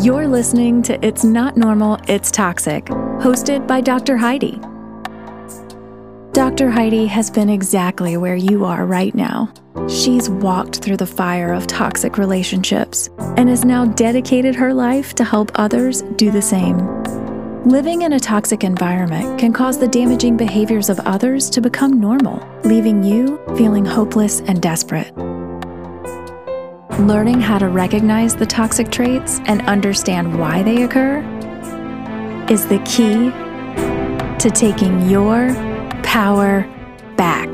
You're listening to It's Not Normal, It's Toxic, hosted by Dr. Heidi. Dr. Heidi has been exactly where you are right now. She's walked through the fire of toxic relationships and has now dedicated her life to help others do the same. Living in a toxic environment can cause the damaging behaviors of others to become normal, leaving you feeling hopeless and desperate. Learning how to recognize the toxic traits and understand why they occur is the key to taking your power back.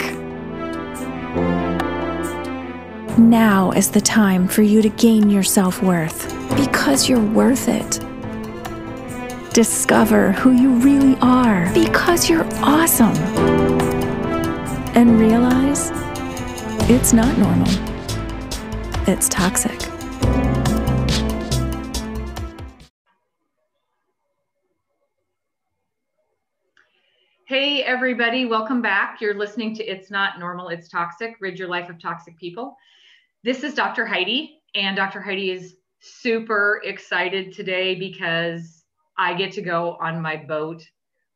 Now is the time for you to gain your self worth because you're worth it. Discover who you really are because you're awesome. And realize it's not normal, it's toxic. Hey, everybody, welcome back. You're listening to It's Not Normal, It's Toxic Rid Your Life of Toxic People. This is Dr. Heidi, and Dr. Heidi is super excited today because I get to go on my boat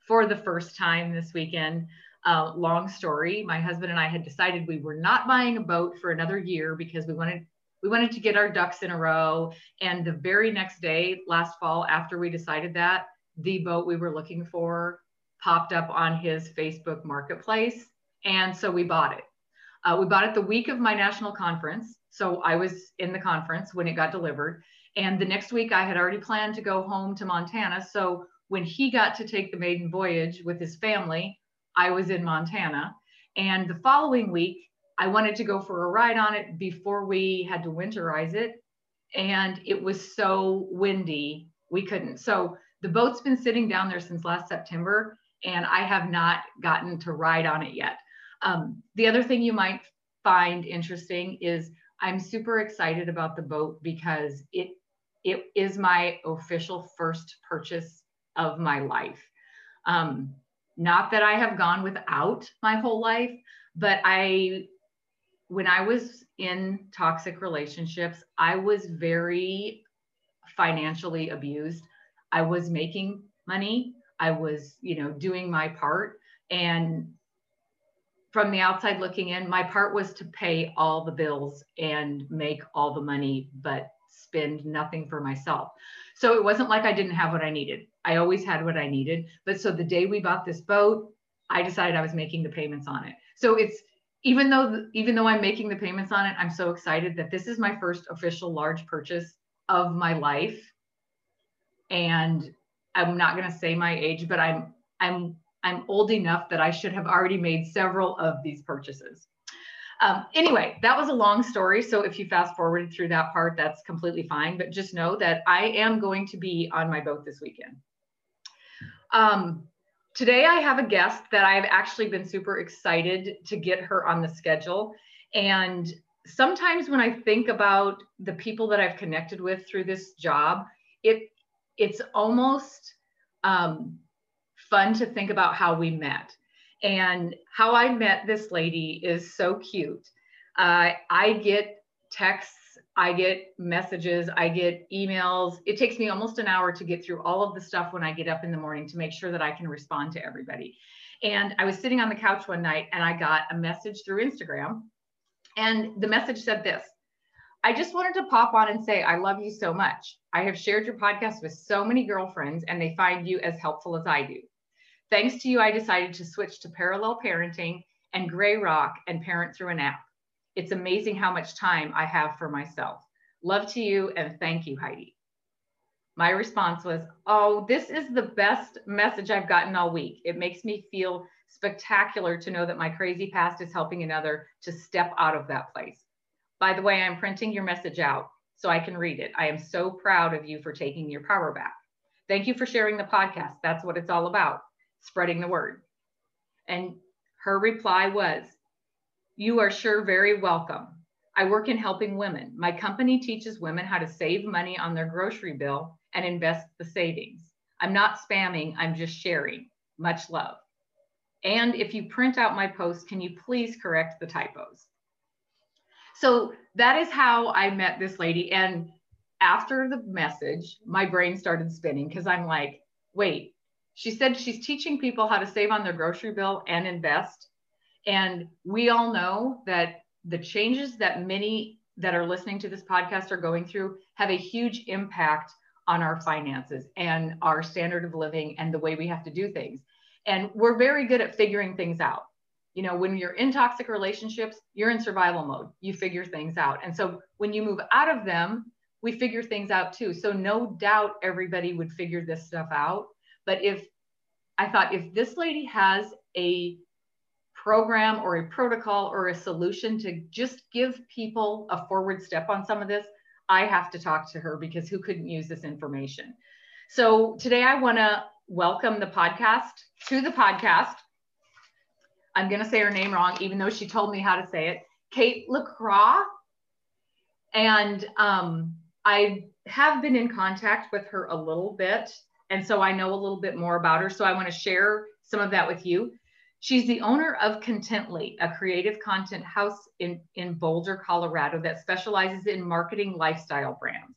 for the first time this weekend. Uh, long story. My husband and I had decided we were not buying a boat for another year because we wanted we wanted to get our ducks in a row. And the very next day, last fall, after we decided that, the boat we were looking for popped up on his Facebook marketplace. And so we bought it. Uh, we bought it the week of my national conference. So I was in the conference when it got delivered. And the next week, I had already planned to go home to Montana. So when he got to take the maiden voyage with his family, I was in Montana. And the following week, I wanted to go for a ride on it before we had to winterize it. And it was so windy, we couldn't. So the boat's been sitting down there since last September, and I have not gotten to ride on it yet. Um, the other thing you might find interesting is I'm super excited about the boat because it it is my official first purchase of my life. Um, not that I have gone without my whole life, but I when I was in toxic relationships, I was very financially abused. I was making money. I was, you know, doing my part. And from the outside looking in, my part was to pay all the bills and make all the money, but spend nothing for myself. So it wasn't like I didn't have what I needed. I always had what I needed. But so the day we bought this boat, I decided I was making the payments on it. So it's even though even though I'm making the payments on it, I'm so excited that this is my first official large purchase of my life. And I'm not going to say my age, but I'm I'm I'm old enough that I should have already made several of these purchases. Um, anyway, that was a long story. So if you fast forwarded through that part, that's completely fine. But just know that I am going to be on my boat this weekend. Um, today I have a guest that I've actually been super excited to get her on the schedule. And sometimes when I think about the people that I've connected with through this job, it it's almost um, fun to think about how we met. And how I met this lady is so cute. Uh, I get texts I get messages, I get emails. It takes me almost an hour to get through all of the stuff when I get up in the morning to make sure that I can respond to everybody. And I was sitting on the couch one night and I got a message through Instagram. And the message said this I just wanted to pop on and say, I love you so much. I have shared your podcast with so many girlfriends and they find you as helpful as I do. Thanks to you, I decided to switch to parallel parenting and gray rock and parent through an app. It's amazing how much time I have for myself. Love to you and thank you, Heidi. My response was, Oh, this is the best message I've gotten all week. It makes me feel spectacular to know that my crazy past is helping another to step out of that place. By the way, I'm printing your message out so I can read it. I am so proud of you for taking your power back. Thank you for sharing the podcast. That's what it's all about spreading the word. And her reply was, you are sure very welcome. I work in helping women. My company teaches women how to save money on their grocery bill and invest the savings. I'm not spamming, I'm just sharing. Much love. And if you print out my post, can you please correct the typos? So that is how I met this lady. And after the message, my brain started spinning because I'm like, wait, she said she's teaching people how to save on their grocery bill and invest. And we all know that the changes that many that are listening to this podcast are going through have a huge impact on our finances and our standard of living and the way we have to do things. And we're very good at figuring things out. You know, when you're in toxic relationships, you're in survival mode. You figure things out. And so when you move out of them, we figure things out too. So no doubt everybody would figure this stuff out. But if I thought if this lady has a program or a protocol or a solution to just give people a forward step on some of this, I have to talk to her because who couldn't use this information? So today I want to welcome the podcast to the podcast. I'm going to say her name wrong, even though she told me how to say it. Kate LaCroix. And um, I have been in contact with her a little bit. And so I know a little bit more about her. So I want to share some of that with you. She's the owner of Contently, a creative content house in, in Boulder, Colorado that specializes in marketing lifestyle brands.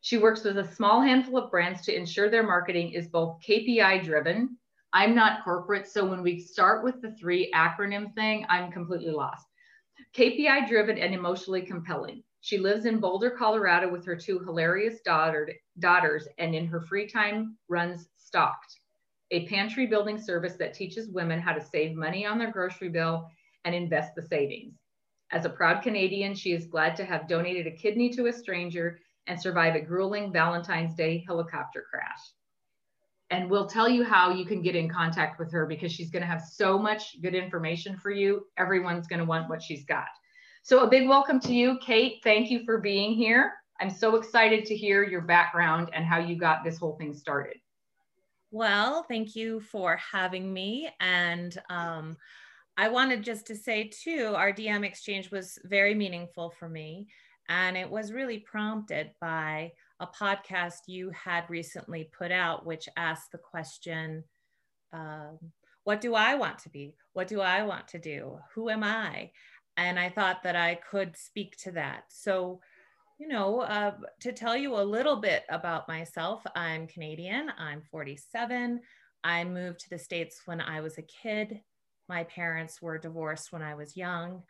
She works with a small handful of brands to ensure their marketing is both KPI driven. I'm not corporate, so when we start with the three acronym thing, I'm completely lost. KPI driven and emotionally compelling. She lives in Boulder, Colorado with her two hilarious daughter, daughters and in her free time runs Stocked, a pantry building service that teaches women how to save money on their grocery bill and invest the savings. As a proud Canadian, she is glad to have donated a kidney to a stranger and survive a grueling Valentine's Day helicopter crash. And we'll tell you how you can get in contact with her because she's going to have so much good information for you. Everyone's going to want what she's got. So, a big welcome to you, Kate. Thank you for being here. I'm so excited to hear your background and how you got this whole thing started. Well, thank you for having me. And um, I wanted just to say, too, our DM exchange was very meaningful for me. And it was really prompted by a podcast you had recently put out, which asked the question um, What do I want to be? What do I want to do? Who am I? And I thought that I could speak to that. So, you know, uh, to tell you a little bit about myself, I'm Canadian, I'm 47. I moved to the States when I was a kid. My parents were divorced when I was young.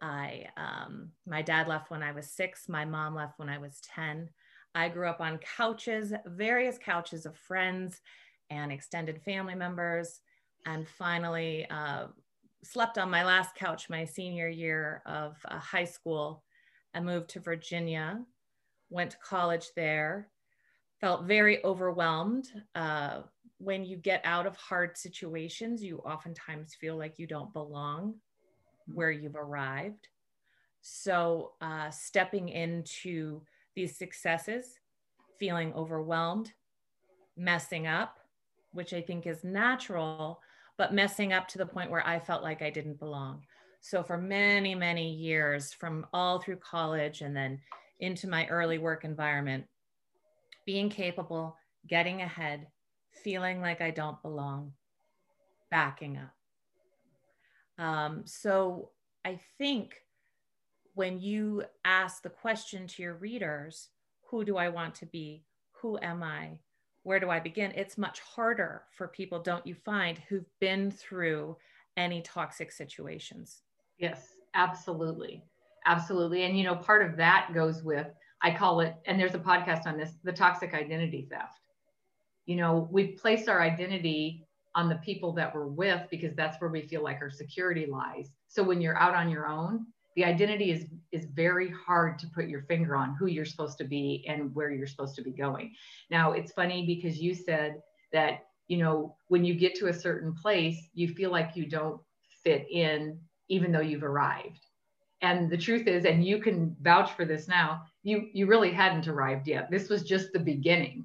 I um, my dad left when I was six. My mom left when I was ten. I grew up on couches, various couches of friends and extended family members, and finally uh, slept on my last couch my senior year of uh, high school. I moved to Virginia, went to college there, felt very overwhelmed. Uh, when you get out of hard situations, you oftentimes feel like you don't belong where you've arrived. So, uh, stepping into these successes, feeling overwhelmed, messing up, which I think is natural, but messing up to the point where I felt like I didn't belong. So, for many, many years, from all through college and then into my early work environment, being capable, getting ahead, feeling like I don't belong, backing up. Um, so I think when you ask the question to your readers, who do I want to be? Who am I? Where do I begin? It's much harder for people, don't you find, who've been through any toxic situations. Yes, absolutely. Absolutely. And, you know, part of that goes with, I call it, and there's a podcast on this, the toxic identity theft. You know, we place our identity on the people that we're with because that's where we feel like our security lies. So when you're out on your own, the identity is is very hard to put your finger on who you're supposed to be and where you're supposed to be going. Now, it's funny because you said that, you know, when you get to a certain place, you feel like you don't fit in even though you've arrived. And the truth is and you can vouch for this now, you you really hadn't arrived yet. This was just the beginning,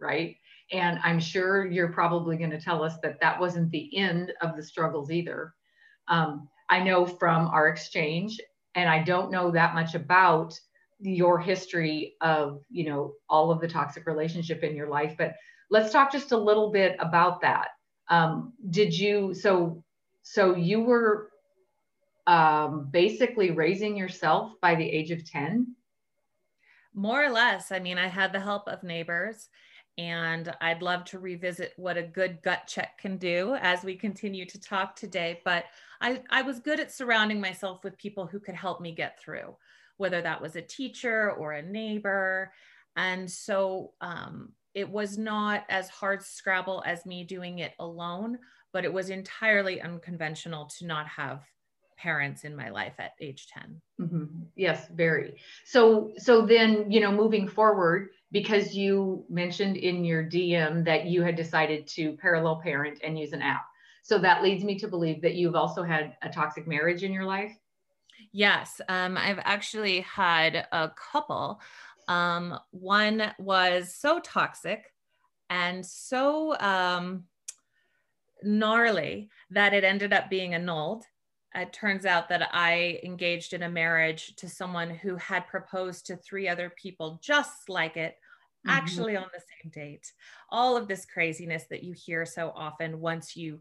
right? And I'm sure you're probably going to tell us that that wasn't the end of the struggles either. Um, I know from our exchange, and I don't know that much about your history of, you know, all of the toxic relationship in your life, but let's talk just a little bit about that. Um, did you, so, so you were um, basically raising yourself by the age of 10? more or less. I mean, I had the help of neighbors, and I'd love to revisit what a good gut check can do as we continue to talk today. But I, I was good at surrounding myself with people who could help me get through, whether that was a teacher or a neighbor. And so um, it was not as hard scrabble as me doing it alone, but it was entirely unconventional to not have parents in my life at age 10 mm-hmm. yes very. So so then you know moving forward because you mentioned in your dm that you had decided to parallel parent and use an app. So that leads me to believe that you've also had a toxic marriage in your life? Yes um, i've actually had a couple. Um, one was so toxic and so um, gnarly that it ended up being annulled it turns out that I engaged in a marriage to someone who had proposed to three other people just like it, mm-hmm. actually on the same date. All of this craziness that you hear so often once you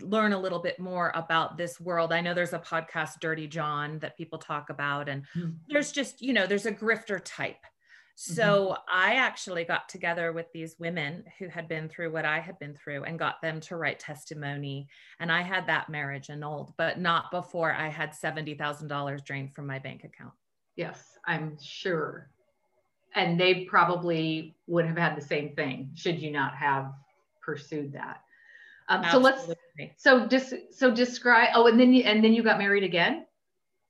learn a little bit more about this world. I know there's a podcast, Dirty John, that people talk about, and mm-hmm. there's just, you know, there's a grifter type so mm-hmm. I actually got together with these women who had been through what I had been through and got them to write testimony. And I had that marriage annulled, but not before I had $70,000 drained from my bank account. Yes, I'm sure. And they probably would have had the same thing should you not have pursued that. Um, so let's so just so describe. Oh, and then you and then you got married again.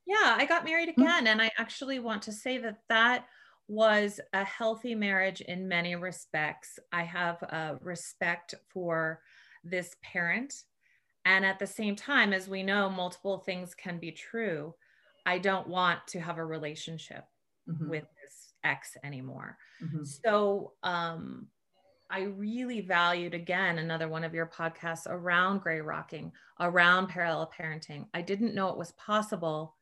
Yeah, I got married mm-hmm. again, mm-hmm. and I actually want to say that that was a healthy marriage in many respects. I have a respect for this parent. And at the same time, as we know, multiple things can be true. I don't want to have a relationship mm-hmm. with this ex anymore. Mm-hmm. So, um, I really valued again another one of your podcasts around gray rocking, around parallel parenting. I didn't know it was possible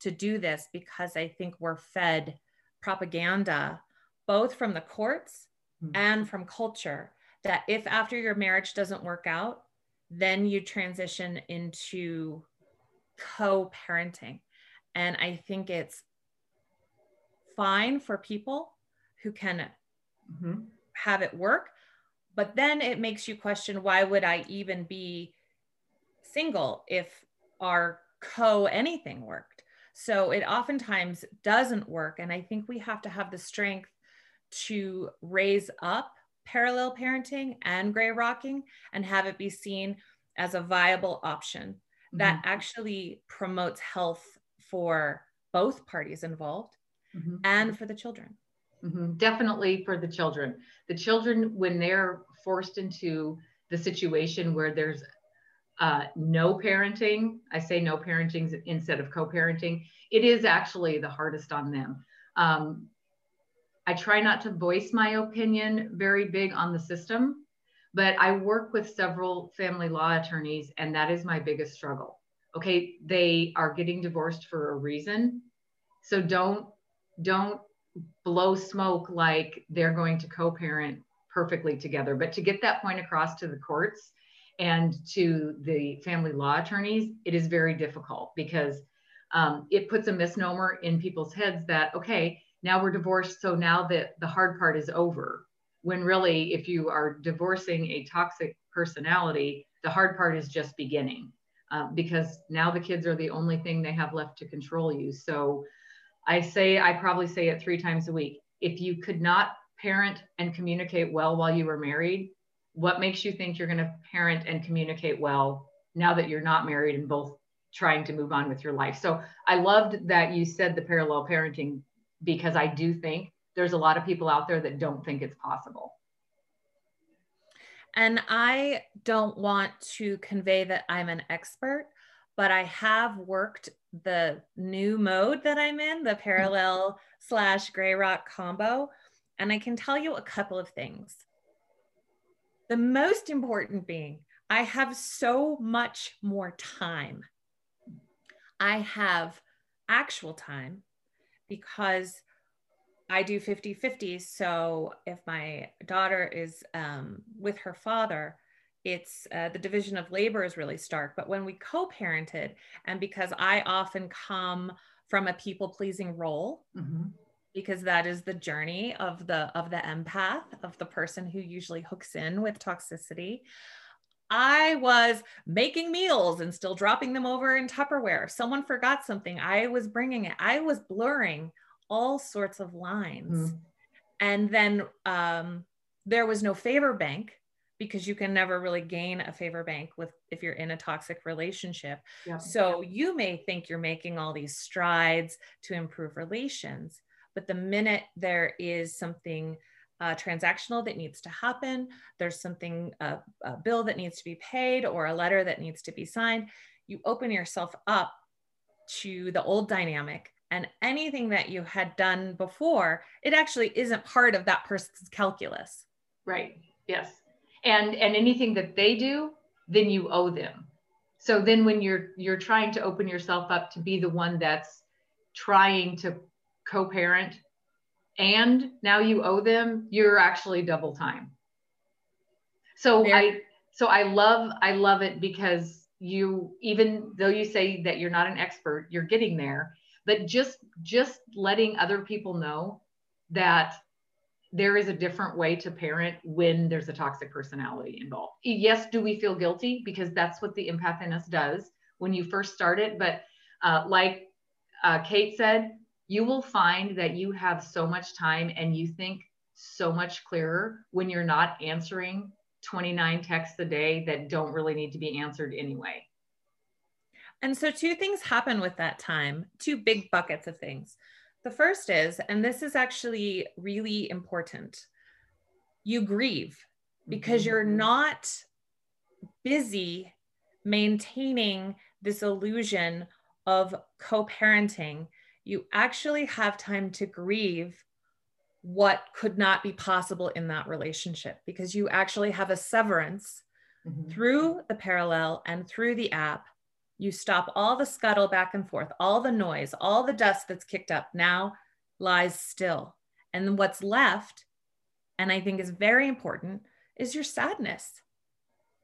to do this because I think we're fed propaganda, both from the courts mm-hmm. and from culture, that if after your marriage doesn't work out, then you transition into co parenting. And I think it's fine for people who can mm-hmm. have it work, but then it makes you question why would I even be single if our co anything worked? So it oftentimes doesn't work. And I think we have to have the strength to raise up parallel parenting and gray rocking and have it be seen as a viable option mm-hmm. that actually promotes health for both parties involved mm-hmm. and for the children. Mm-hmm. Definitely for the children. The children, when they're forced into the situation where there's uh, no parenting, I say no parenting instead of co parenting, it is actually the hardest on them. Um, I try not to voice my opinion very big on the system, but I work with several family law attorneys, and that is my biggest struggle. Okay, they are getting divorced for a reason. So don't don't blow smoke like they're going to co-parent perfectly together. But to get that point across to the courts, and to the family law attorneys, it is very difficult because um, it puts a misnomer in people's heads that, okay, now we're divorced, so now that the hard part is over. When really, if you are divorcing a toxic personality, the hard part is just beginning uh, because now the kids are the only thing they have left to control you. So I say, I probably say it three times a week. If you could not parent and communicate well while you were married, what makes you think you're going to parent and communicate well now that you're not married and both trying to move on with your life? So i loved that you said the parallel parenting because i do think there's a lot of people out there that don't think it's possible. And i don't want to convey that i'm an expert but i have worked the new mode that i'm in the parallel slash gray rock combo. And i can tell you a couple of things the most important being, I have so much more time. I have actual time because I do 50 50. So if my daughter is um, with her father, it's uh, the division of labor is really stark. But when we co parented, and because I often come from a people pleasing role, mm-hmm. Because that is the journey of the of the empath of the person who usually hooks in with toxicity I was making meals and still dropping them over in Tupperware. If someone forgot something, I was bringing it. I was blurring all sorts of lines. Mm. And then um, there was no favor bank because you can never really gain a favor bank with if you're in a toxic relationship. Yeah. So you may think you're making all these strides to improve relations, but the minute there is something uh, transactional that needs to happen, there's something, uh, a bill that needs to be paid, or a letter that needs to be signed, you open yourself up to the old dynamic. And anything that you had done before, it actually isn't part of that person's calculus. Right. Yes. And and anything that they do, then you owe them. So then when you're you're trying to open yourself up to be the one that's trying to co-parent and now you owe them, you're actually double time. So I so I love I love it because you even though you say that you're not an expert, you're getting there, but just just letting other people know that there is a different way to parent when there's a toxic personality involved. Yes, do we feel guilty because that's what the empath in us does when you first start it, but uh, like uh, Kate said, you will find that you have so much time and you think so much clearer when you're not answering 29 texts a day that don't really need to be answered anyway. And so, two things happen with that time, two big buckets of things. The first is, and this is actually really important, you grieve because you're mm-hmm. not busy maintaining this illusion of co parenting you actually have time to grieve what could not be possible in that relationship because you actually have a severance mm-hmm. through the parallel and through the app. You stop all the scuttle back and forth, all the noise, all the dust that's kicked up now lies still. And what's left, and I think is very important, is your sadness.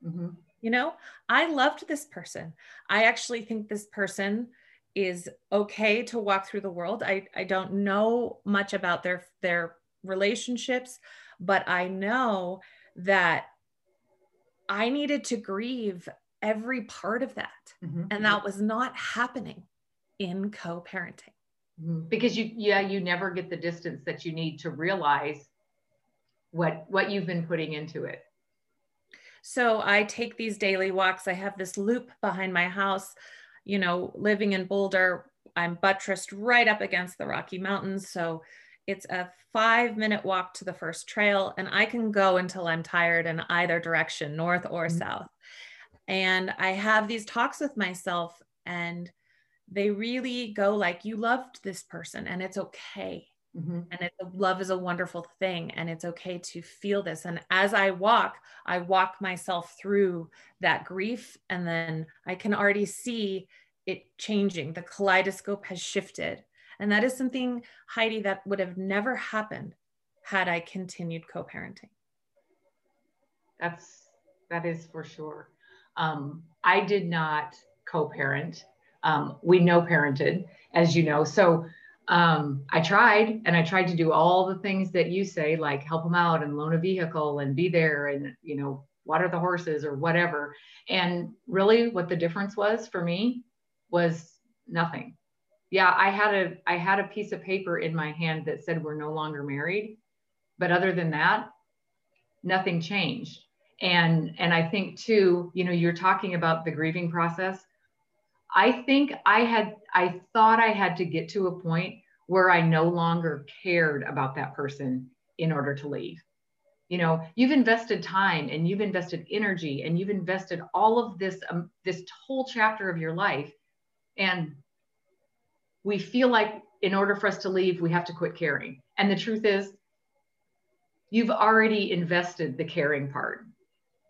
Mm-hmm. You know, I loved this person. I actually think this person is okay to walk through the world. I, I don't know much about their their relationships, but I know that I needed to grieve every part of that. Mm-hmm. And that was not happening in co-parenting. Mm-hmm. Because you yeah, you never get the distance that you need to realize what what you've been putting into it. So I take these daily walks. I have this loop behind my house you know, living in Boulder, I'm buttressed right up against the Rocky Mountains. So it's a five minute walk to the first trail, and I can go until I'm tired in either direction, north or mm-hmm. south. And I have these talks with myself, and they really go like, You loved this person, and it's okay. Mm-hmm. And it, love is a wonderful thing, and it's okay to feel this. And as I walk, I walk myself through that grief, and then I can already see it changing. The kaleidoscope has shifted. And that is something, Heidi, that would have never happened had I continued co parenting. That's, that is for sure. Um, I did not co parent. Um, we no parented, as you know. So um, I tried and I tried to do all the things that you say, like help them out and loan a vehicle and be there and, you know, water the horses or whatever. And really what the difference was for me was nothing. Yeah, I had a I had a piece of paper in my hand that said we're no longer married, but other than that, nothing changed. And and I think too, you know, you're talking about the grieving process. I think I had, I thought I had to get to a point where I no longer cared about that person in order to leave. You know, you've invested time and you've invested energy and you've invested all of this, um, this whole chapter of your life. And we feel like in order for us to leave, we have to quit caring. And the truth is, you've already invested the caring part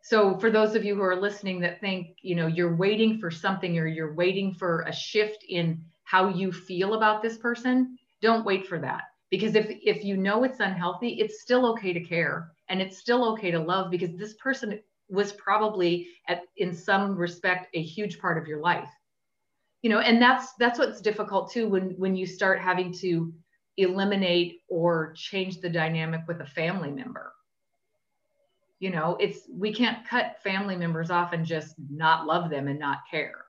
so for those of you who are listening that think you know you're waiting for something or you're waiting for a shift in how you feel about this person don't wait for that because if if you know it's unhealthy it's still okay to care and it's still okay to love because this person was probably at in some respect a huge part of your life you know and that's that's what's difficult too when when you start having to eliminate or change the dynamic with a family member. You know, it's we can't cut family members off and just not love them and not care.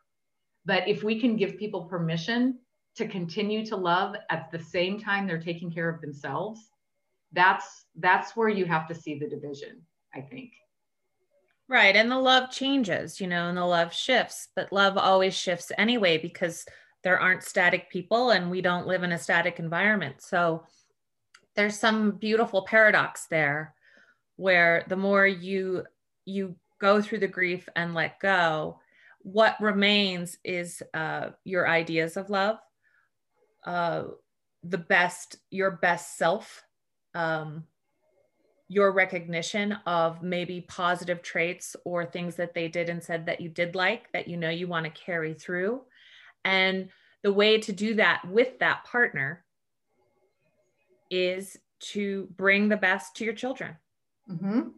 But if we can give people permission to continue to love at the same time they're taking care of themselves, that's that's where you have to see the division, I think. Right. And the love changes, you know, and the love shifts, but love always shifts anyway because there aren't static people and we don't live in a static environment. So there's some beautiful paradox there where the more you you go through the grief and let go, what remains is uh, your ideas of love, uh, the best, your best self, um, your recognition of maybe positive traits or things that they did and said that you did like that you know you want to carry through. And the way to do that with that partner is to bring the best to your children. Mm-hmm.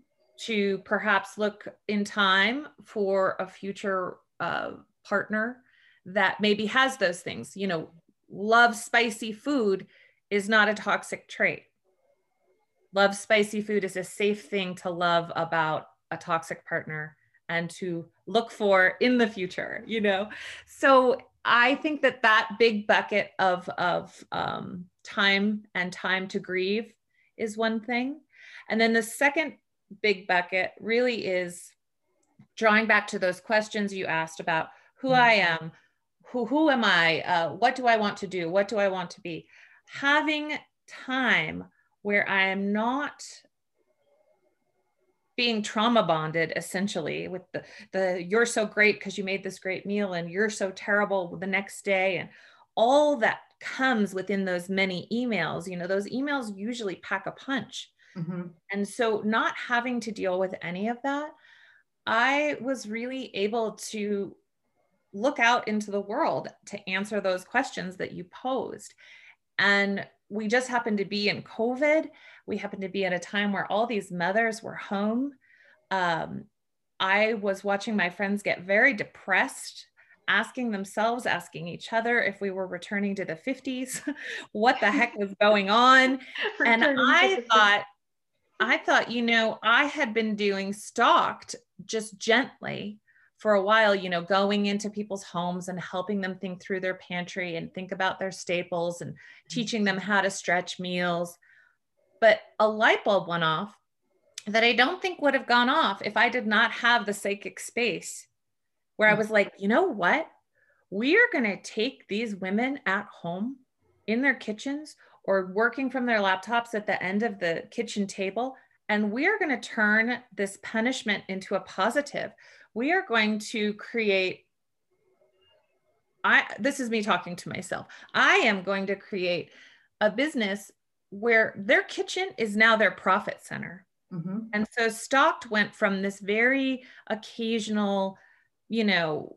To perhaps look in time for a future uh, partner that maybe has those things. You know, love spicy food is not a toxic trait love spicy food is a safe thing to love about a toxic partner and to look for in the future you know so i think that that big bucket of of um, time and time to grieve is one thing and then the second big bucket really is drawing back to those questions you asked about who i mm-hmm. am who who am i uh, what do i want to do what do i want to be? Having time where I am not being trauma bonded essentially with the the you're so great because you made this great meal and you're so terrible the next day and all that comes within those many emails. You know those emails usually pack a punch mm-hmm. and so not having to deal with any of that i was really able to look out into the world to answer those questions that you posed and we just happened to be in COVID. We happened to be at a time where all these mothers were home. Um, I was watching my friends get very depressed, asking themselves, asking each other if we were returning to the 50s, what the heck was going on. and I thought, I thought, you know, I had been doing Stocked just gently for a while, you know, going into people's homes and helping them think through their pantry and think about their staples and teaching them how to stretch meals. But a light bulb went off that I don't think would have gone off if I did not have the psychic space where I mm. was like, you know what? We are going to take these women at home in their kitchens or working from their laptops at the end of the kitchen table. And we are going to turn this punishment into a positive we are going to create I this is me talking to myself. I am going to create a business where their kitchen is now their profit center. Mm-hmm. And so Stocked went from this very occasional, you know,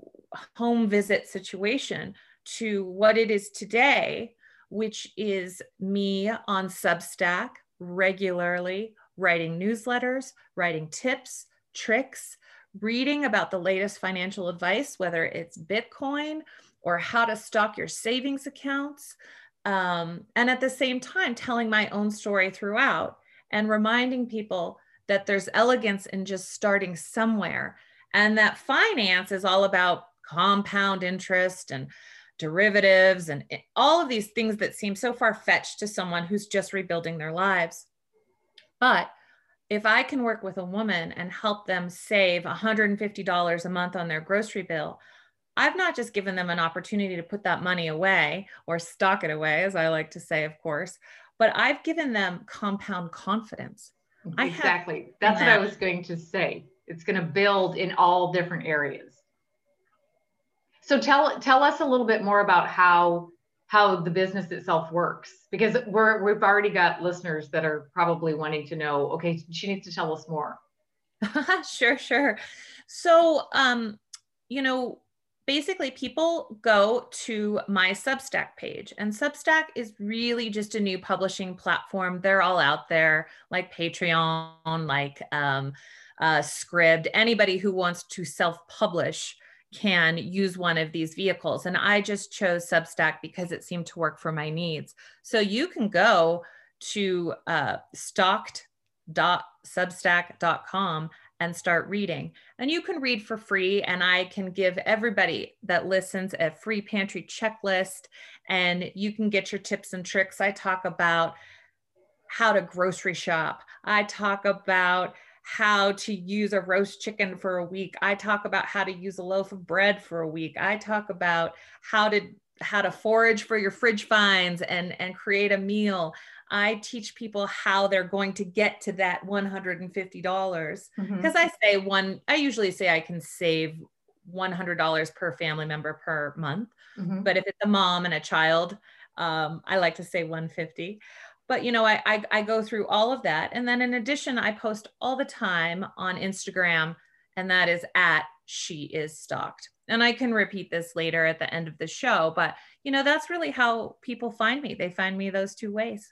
home visit situation to what it is today, which is me on Substack regularly writing newsletters, writing tips, tricks, reading about the latest financial advice, whether it's Bitcoin or how to stock your savings accounts. Um, and at the same time, telling my own story throughout and reminding people that there's elegance in just starting somewhere and that finance is all about compound interest and derivatives and all of these things that seem so far fetched to someone who's just rebuilding their lives. But if I can work with a woman and help them save $150 a month on their grocery bill, I've not just given them an opportunity to put that money away or stock it away, as I like to say, of course, but I've given them compound confidence. Exactly. That's what I was going to say. It's going to build in all different areas. So tell tell us a little bit more about how how the business itself works because we're we've already got listeners that are probably wanting to know okay she needs to tell us more. Sure sure. So um you know basically people go to my substack page and substack is really just a new publishing platform. They're all out there like patreon like um uh, scribd anybody who wants to self-publish can use one of these vehicles. And I just chose Substack because it seemed to work for my needs. So you can go to uh, stocked.substack.com and start reading. And you can read for free. And I can give everybody that listens a free pantry checklist. And you can get your tips and tricks. I talk about how to grocery shop, I talk about how to use a roast chicken for a week. I talk about how to use a loaf of bread for a week. I talk about how to how to forage for your fridge finds and and create a meal. I teach people how they're going to get to that $150 because mm-hmm. I say one I usually say I can save $100 per family member per month. Mm-hmm. But if it's a mom and a child, um, I like to say 150 but you know I, I, I go through all of that. And then in addition i post all the time on instagram and that is at she is stocked and i can repeat this later at the end of the show but you know that's really how people find me. They find me those two ways.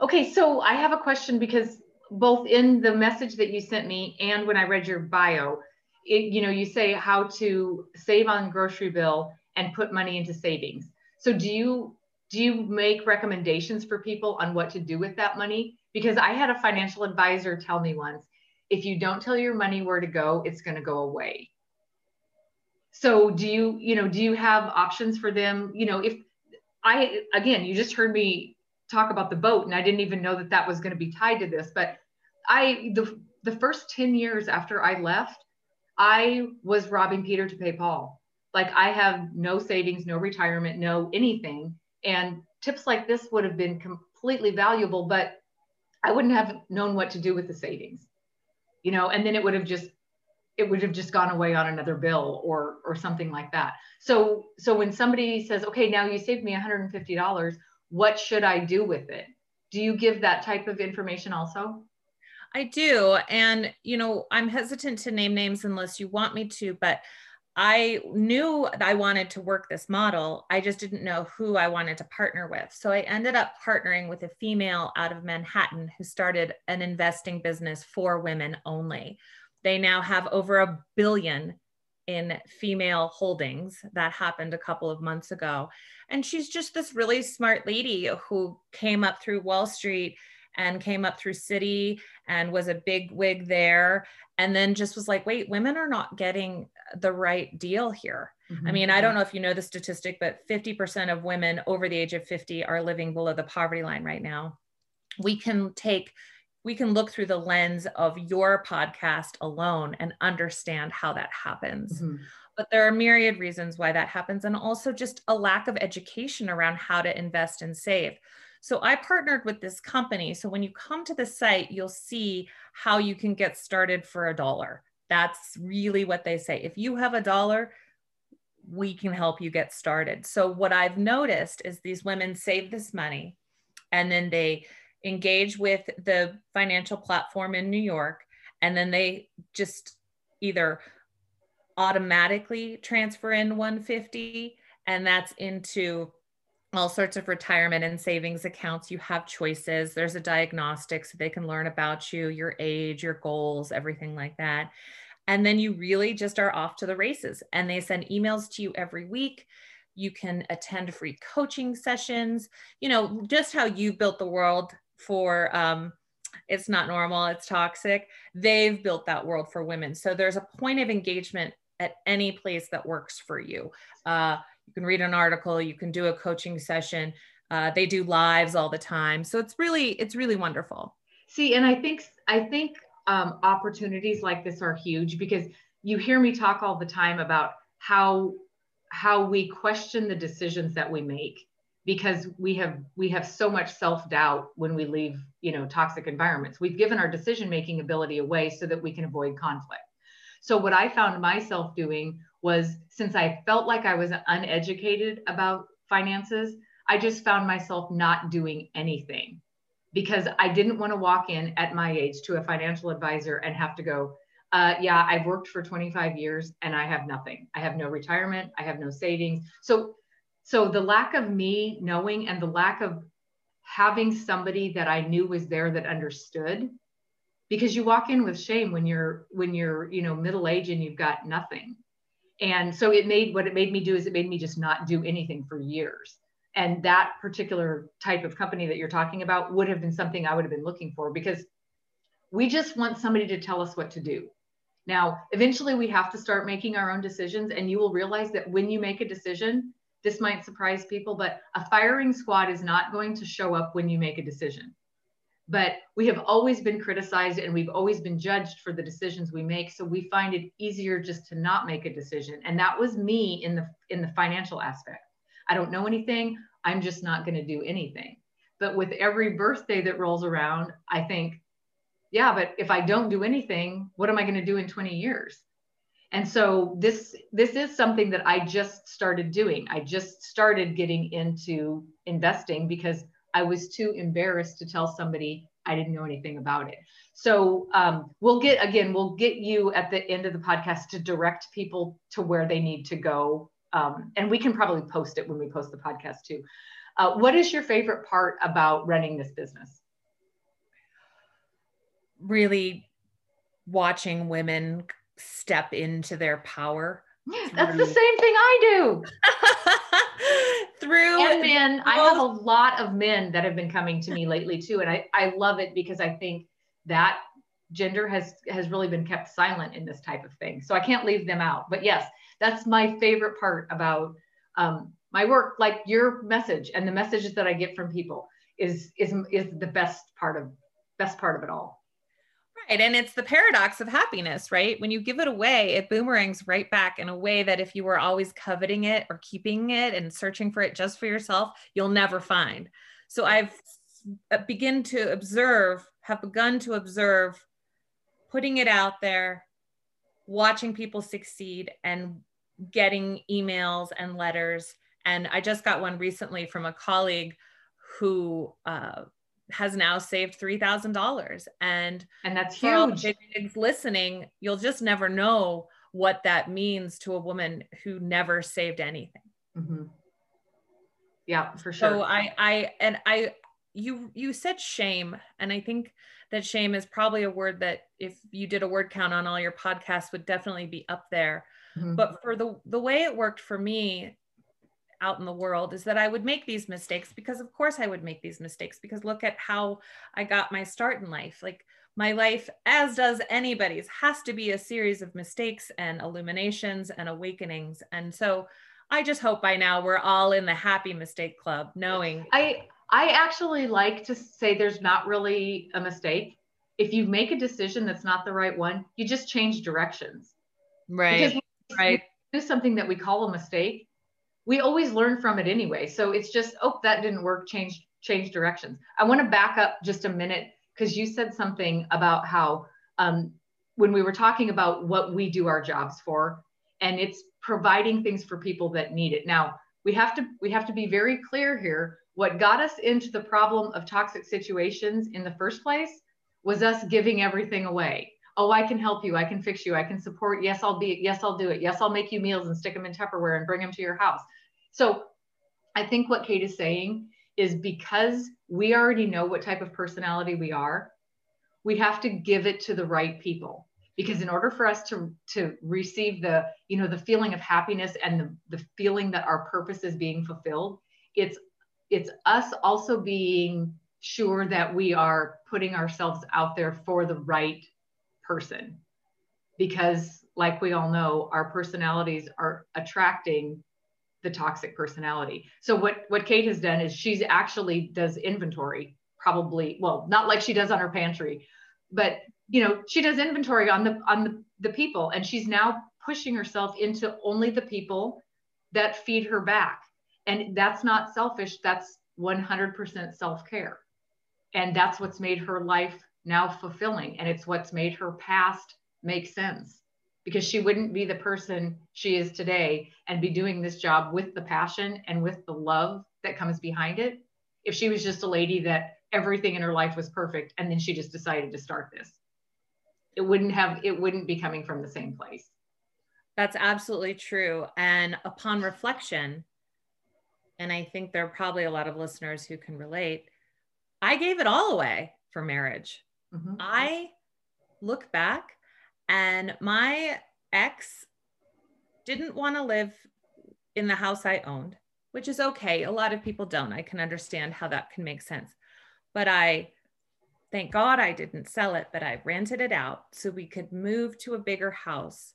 Okay so i have a question because both in the message that you sent me and when i read your bio it, you know you say how to save on grocery bill and put money into savings. So do you do you make recommendations for people on what to do with that money? Because I had a financial advisor tell me once if you don't tell your money where to go, it's going to go away. So do you, you know, do you have options for them? You know, if I, again, you just heard me talk about the boat and I didn't even know that that was going to be tied to this, but I, the, the first 10 years after I left, I was robbing Peter to pay Paul. Like I have no savings, no retirement, no anything and tips like this would have been completely valuable, but I wouldn't have known what to do with the savings, you know, and then it would have just it would have just gone away on another bill or or something like that. So so when somebody says, okay, now you saved me $150, what should I do with it? Do you give that type of information also? I do. And, you know, I'm hesitant to name names unless you want me to, but I knew I wanted to work this model. I just didn't know who I wanted to partner with. So I ended up partnering with a female out of Manhattan who started an investing business for women only. They now have over a billion in female holdings. That happened a couple of months ago. And she's just this really smart lady who came up through Wall Street and came up through Citi and was a big wig there. And then just was like, wait, women are not getting the right deal here. Mm-hmm. I mean, I don't know if you know the statistic, but 50% of women over the age of 50 are living below the poverty line right now. We can take we can look through the lens of your podcast alone and understand how that happens. Mm-hmm. But there are myriad reasons why that happens, and also just a lack of education around how to invest and save. So I partnered with this company. So when you come to the site, you'll see how you can get started for a dollar. That's really what they say. If you have a dollar, we can help you get started. So what I've noticed is these women save this money and then they engage with the financial platform in New York and then they just either automatically transfer in 150 and that's into all sorts of retirement and savings accounts. You have choices. There's a diagnostic so they can learn about you, your age, your goals, everything like that. And then you really just are off to the races. And they send emails to you every week. You can attend free coaching sessions. You know, just how you built the world for um, it's not normal, it's toxic. They've built that world for women. So there's a point of engagement at any place that works for you. Uh, you can read an article, you can do a coaching session. Uh, they do lives all the time. So it's really, it's really wonderful. See, and I think, I think um, opportunities like this are huge because you hear me talk all the time about how, how we question the decisions that we make because we have we have so much self-doubt when we leave you know toxic environments we've given our decision making ability away so that we can avoid conflict so what i found myself doing was since I felt like I was uneducated about finances, I just found myself not doing anything because I didn't want to walk in at my age to a financial advisor and have to go, uh, yeah, I've worked for 25 years and I have nothing. I have no retirement. I have no savings. So, so the lack of me knowing and the lack of having somebody that I knew was there that understood, because you walk in with shame when you're when you're you know middle age and you've got nothing And so it made what it made me do is it made me just not do anything for years. And that particular type of company that you're talking about would have been something I would have been looking for because we just want somebody to tell us what to do. Now, eventually we have to start making our own decisions, and you will realize that when you make a decision, this might surprise people, but a firing squad is not going to show up when you make a decision. But we have always been criticized and we've always been judged for the decisions we make. So we find it easier just to not make a decision. And that was me in the in the financial aspect. I don't know anything. I'm just not going to do anything. But with every birthday that rolls around, I think, yeah, but if I don't do anything, what am I going to do in 20 years? And so this this is something that I just started doing. I just started getting into investing because I was too embarrassed to tell somebody I didn't know anything about it. So um, we'll get again, we'll get you at the end of the podcast to direct people to where they need to go, um, and we can probably post it when we post the podcast too. Uh, what is your favorite part about running this business? Really watching women step into their power. That's the same thing I do. through and men, I have a lot of men that have been coming to me lately too, and I I love it because I think that gender has has really been kept silent in this type of thing. So I can't leave them out. But yes, that's my favorite part about um, my work. Like your message and the messages that I get from people is is is the best part of best part of it all. Right. And it's the paradox of happiness, right? When you give it away, it boomerangs right back in a way that if you were always coveting it or keeping it and searching for it just for yourself, you'll never find. So I've begin to observe, have begun to observe putting it out there, watching people succeed and getting emails and letters. And I just got one recently from a colleague who uh, has now saved $3,000. And, and that's huge. Listening, you'll just never know what that means to a woman who never saved anything. Mm-hmm. Yeah, for sure. So I, I, and I, you, you said shame. And I think that shame is probably a word that if you did a word count on all your podcasts would definitely be up there. Mm-hmm. But for the, the way it worked for me out in the world is that I would make these mistakes because of course I would make these mistakes because look at how I got my start in life. Like my life, as does anybody's, has to be a series of mistakes and illuminations and awakenings. And so I just hope by now we're all in the happy mistake club, knowing I I actually like to say there's not really a mistake. If you make a decision that's not the right one, you just change directions. Right. Because right. Do something that we call a mistake we always learn from it anyway. So it's just, oh, that didn't work, change, change directions. I want to back up just a minute because you said something about how um, when we were talking about what we do our jobs for, and it's providing things for people that need it. Now we have to we have to be very clear here. What got us into the problem of toxic situations in the first place was us giving everything away. Oh, I can help you. I can fix you. I can support. Yes, I'll be. Yes, I'll do it. Yes, I'll make you meals and stick them in Tupperware and bring them to your house. So I think what Kate is saying is because we already know what type of personality we are, we have to give it to the right people. Because in order for us to, to receive the, you know, the feeling of happiness and the, the feeling that our purpose is being fulfilled, it's it's us also being sure that we are putting ourselves out there for the right person. Because like we all know, our personalities are attracting the toxic personality. So what what Kate has done is she's actually does inventory probably well not like she does on her pantry but you know she does inventory on the on the, the people and she's now pushing herself into only the people that feed her back and that's not selfish that's 100% self-care and that's what's made her life now fulfilling. And it's what's made her past make sense because she wouldn't be the person she is today and be doing this job with the passion and with the love that comes behind it if she was just a lady that everything in her life was perfect and then she just decided to start this. It wouldn't have it wouldn't be coming from the same place. That's absolutely true. And upon reflection and i think there are probably a lot of listeners who can relate i gave it all away for marriage mm-hmm. i look back and my ex didn't want to live in the house I owned, which is okay. A lot of people don't. I can understand how that can make sense. But I, thank God I didn't sell it, but I rented it out so we could move to a bigger house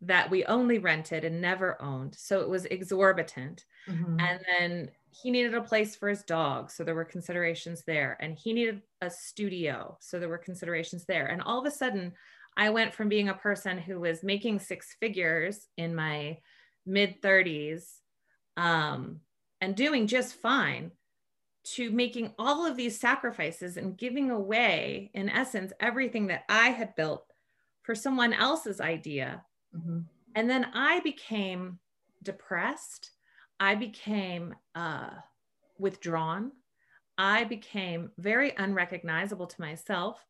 that we only rented and never owned. So it was exorbitant. Mm-hmm. And then he needed a place for his dog. So there were considerations there. And he needed a studio. So there were considerations there. And all of a sudden, I went from being a person who was making six figures in my mid 30s um, and doing just fine to making all of these sacrifices and giving away, in essence, everything that I had built for someone else's idea Mm-hmm. And then I became depressed. I became uh, withdrawn. I became very unrecognizable to myself.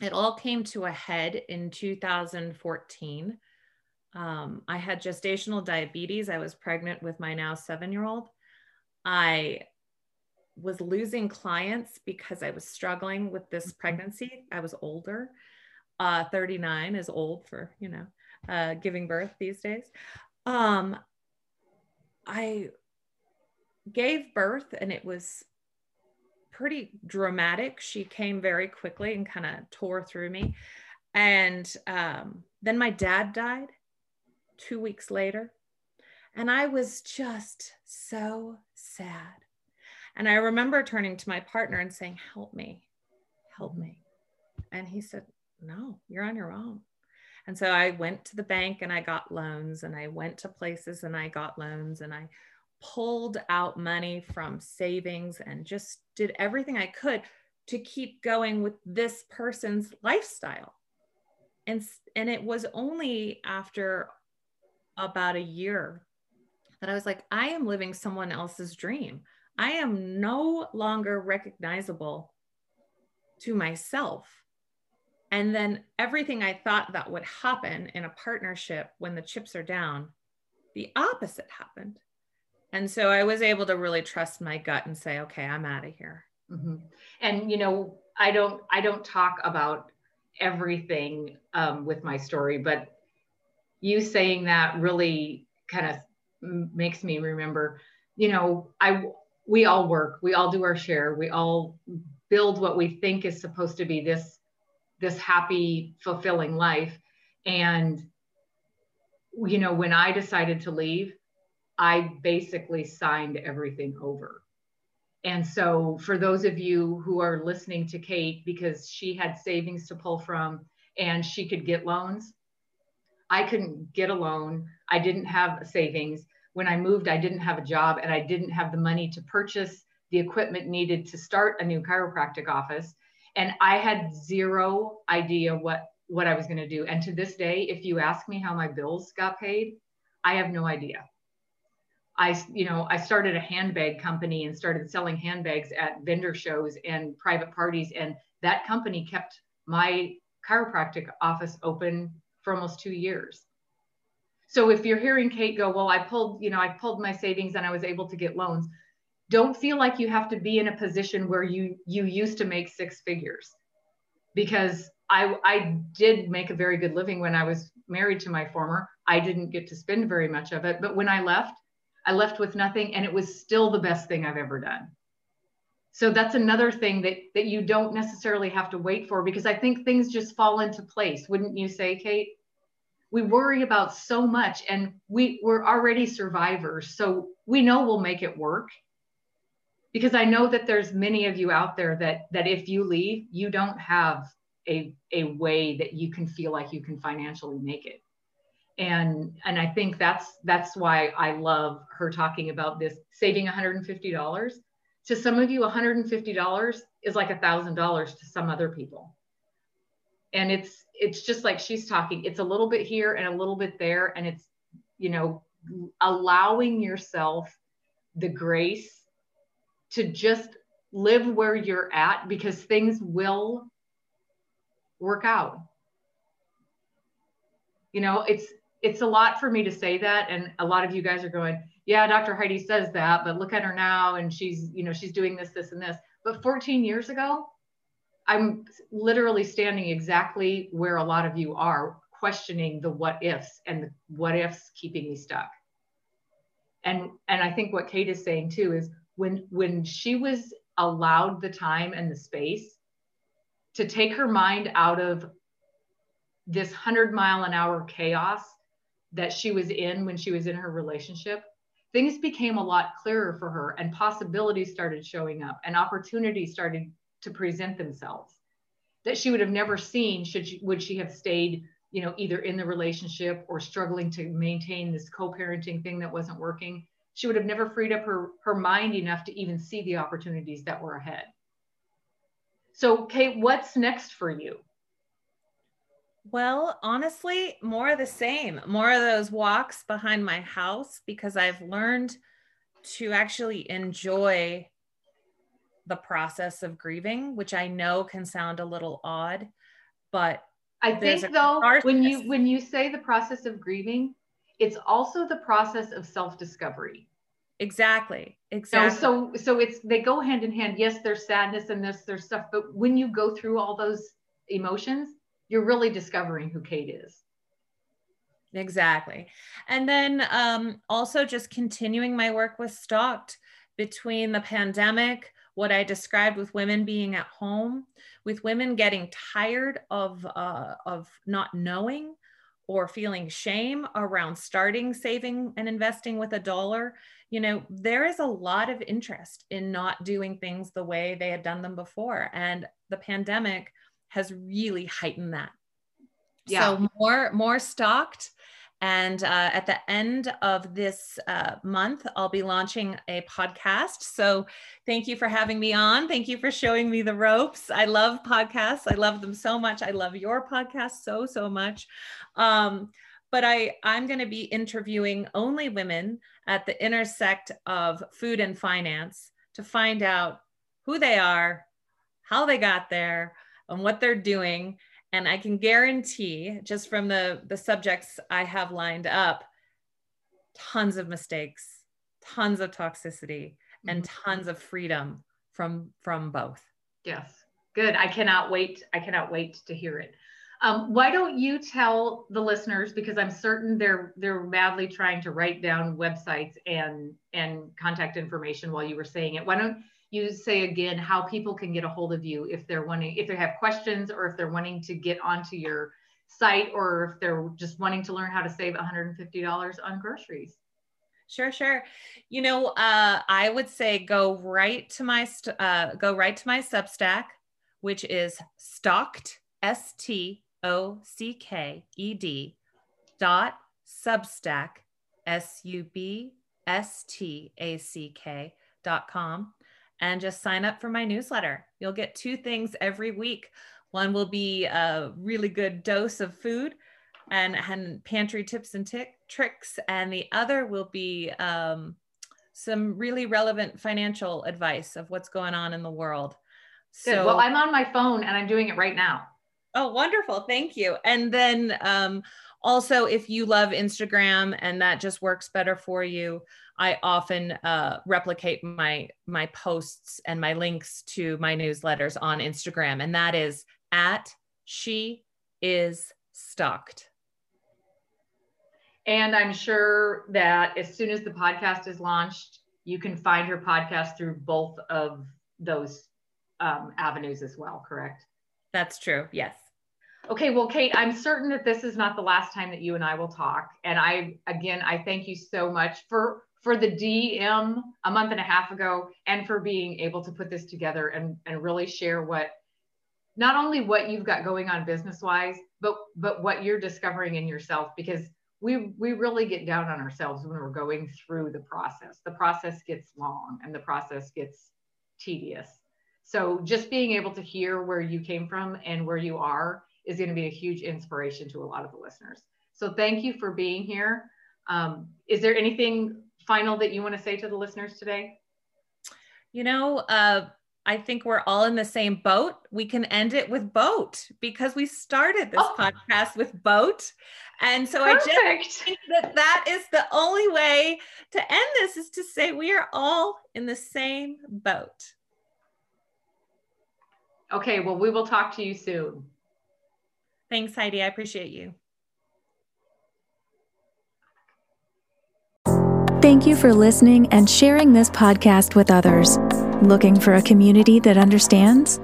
It all came to a head in 2014. Um, I had gestational diabetes. I was pregnant with my now seven year old. I was losing clients because I was struggling with this mm-hmm. pregnancy. I was older. Uh, 39 is old for, you know, uh, giving birth these days. Um, I gave birth and it was pretty dramatic. She came very quickly and kind of tore through me. And um, then my dad died two weeks later. And I was just so sad. And I remember turning to my partner and saying, Help me, help me. And he said, No, you're on your own. And so I went to the bank and I got loans and I went to places and I got loans and I pulled out money from savings and just did everything I could to keep going with this person's lifestyle. And, and it was only after about a year that I was like, I am living someone else's dream. I am no longer recognizable to myself and then everything I thought that would happen in a partnership when the chips are down, the opposite happened. And so I was able to really trust my gut and say, okay, I'm out of here. Mm-hmm. And you know, I don't I don't talk about everything um, with my story, but you saying that really kind of makes me remember. You know, I we all work, we all do our share, we all build what we think is supposed to be this this happy, fulfilling life. And, you know, when I decided to leave, I basically signed everything over. And so, for those of you who are listening to Kate, because she had savings to pull from and she could get loans, I couldn't get a loan. I didn't have savings. When I moved, I didn't have a job and I didn't have the money to purchase the equipment needed to start a new chiropractic office and I had zero idea what what I was going to do. And to this day, if you ask me how my bills got paid, I have no idea. I, you know, I started a handbag company and started selling handbags at vendor shows and private parties, and that company kept my chiropractic office open for almost two years. So if you're hearing Kate go, well, I pulled, you know, I pulled my savings and I was able to get loans don't feel like you have to be in a position where you you used to make six figures because I, I did make a very good living when I was married to my former. I didn't get to spend very much of it, but when I left, I left with nothing and it was still the best thing I've ever done. So that's another thing that that you don't necessarily have to wait for because I think things just fall into place. Wouldn't you say, Kate? We worry about so much and we we're already survivors. So we know we'll make it work because I know that there's many of you out there that that if you leave, you don't have a a way that you can feel like you can financially make it. And and I think that's that's why I love her talking about this saving $150. To some of you, $150 is like thousand dollars to some other people. And it's it's just like she's talking, it's a little bit here and a little bit there. And it's, you know, allowing yourself the grace to just live where you're at because things will work out. You know, it's it's a lot for me to say that and a lot of you guys are going, "Yeah, Dr. Heidi says that, but look at her now and she's, you know, she's doing this this and this." But 14 years ago, I'm literally standing exactly where a lot of you are, questioning the what ifs and the what ifs keeping me stuck. And and I think what Kate is saying too is when when she was allowed the time and the space to take her mind out of this 100 mile an hour chaos that she was in when she was in her relationship things became a lot clearer for her and possibilities started showing up and opportunities started to present themselves that she would have never seen should she would she have stayed you know either in the relationship or struggling to maintain this co-parenting thing that wasn't working she would have never freed up her her mind enough to even see the opportunities that were ahead. So kate what's next for you? Well, honestly, more of the same, more of those walks behind my house because I've learned to actually enjoy the process of grieving, which I know can sound a little odd, but I think though when you when you say the process of grieving, it's also the process of self-discovery. Exactly. Exactly. so so so it's they go hand in hand. Yes, there's sadness and this there's stuff, but when you go through all those emotions, you're really discovering who Kate is. Exactly. And then um, also just continuing my work with Stocked between the pandemic, what I described with women being at home, with women getting tired of, uh, of not knowing or feeling shame around starting saving and investing with a dollar you know there is a lot of interest in not doing things the way they had done them before and the pandemic has really heightened that. Yeah. So more more Stocked. And uh, at the end of this uh, month, I'll be launching a podcast. So thank you for having me on. Thank you for showing me the ropes. I love podcasts. I love them so much. I love your podcast so, so much. Um, but I, I'm going to be interviewing only women at the intersect of food and finance to find out who they are, how they got there, and what they're doing. And I can guarantee, just from the, the subjects I have lined up, tons of mistakes, tons of toxicity, and mm-hmm. tons of freedom from from both. Yes, good. I cannot wait. I cannot wait to hear it. Um, why don't you tell the listeners because I'm certain they're they're madly trying to write down websites and and contact information while you were saying it. Why don't you say again how people can get a hold of you if they're wanting, if they have questions or if they're wanting to get onto your site or if they're just wanting to learn how to save $150 on groceries. Sure, sure. You know, uh, I would say go right to my uh, go right to my Substack, which is stocked s t o c k e d dot Substack s u b s t a c k dot com and just sign up for my newsletter. You'll get two things every week. One will be a really good dose of food and, and pantry tips and tricks, and the other will be um, some really relevant financial advice of what's going on in the world. Good. So, well, I'm on my phone and I'm doing it right now. Oh, wonderful. Thank you. And then um, also, if you love Instagram and that just works better for you, I often uh, replicate my my posts and my links to my newsletters on Instagram, and that is at she is stocked. And I'm sure that as soon as the podcast is launched, you can find her podcast through both of those um, avenues as well. Correct? That's true. Yes. Okay, well, Kate, I'm certain that this is not the last time that you and I will talk. And I, again, I thank you so much for for the DM a month and a half ago and for being able to put this together and, and really share what not only what you've got going on business wise, but but what you're discovering in yourself because we we really get down on ourselves when we're going through the process. The process gets long and the process gets tedious. So just being able to hear where you came from and where you are is going to be a huge inspiration to a lot of the listeners. So thank you for being here. Um, is there anything final that you want to say to the listeners today? You know, uh, I think we're all in the same boat. We can end it with boat because we started this oh. podcast with boat. And so Perfect. I just think that that is the only way to end this is to say we are all in the same boat. Okay, well, we will talk to you soon. Thanks, Heidi. I appreciate you. Thank you for listening and sharing this podcast with others. Looking for a community that understands?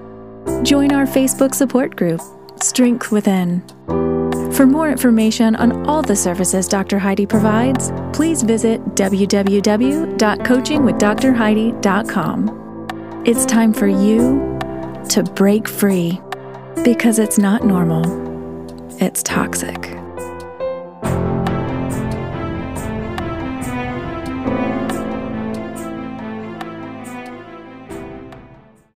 Join our Facebook support group, Strength Within. For more information on all the services Dr. Heidi provides, please visit www.coachingwithdrheidi.com. It's time for you to break free because it's not normal, it's toxic.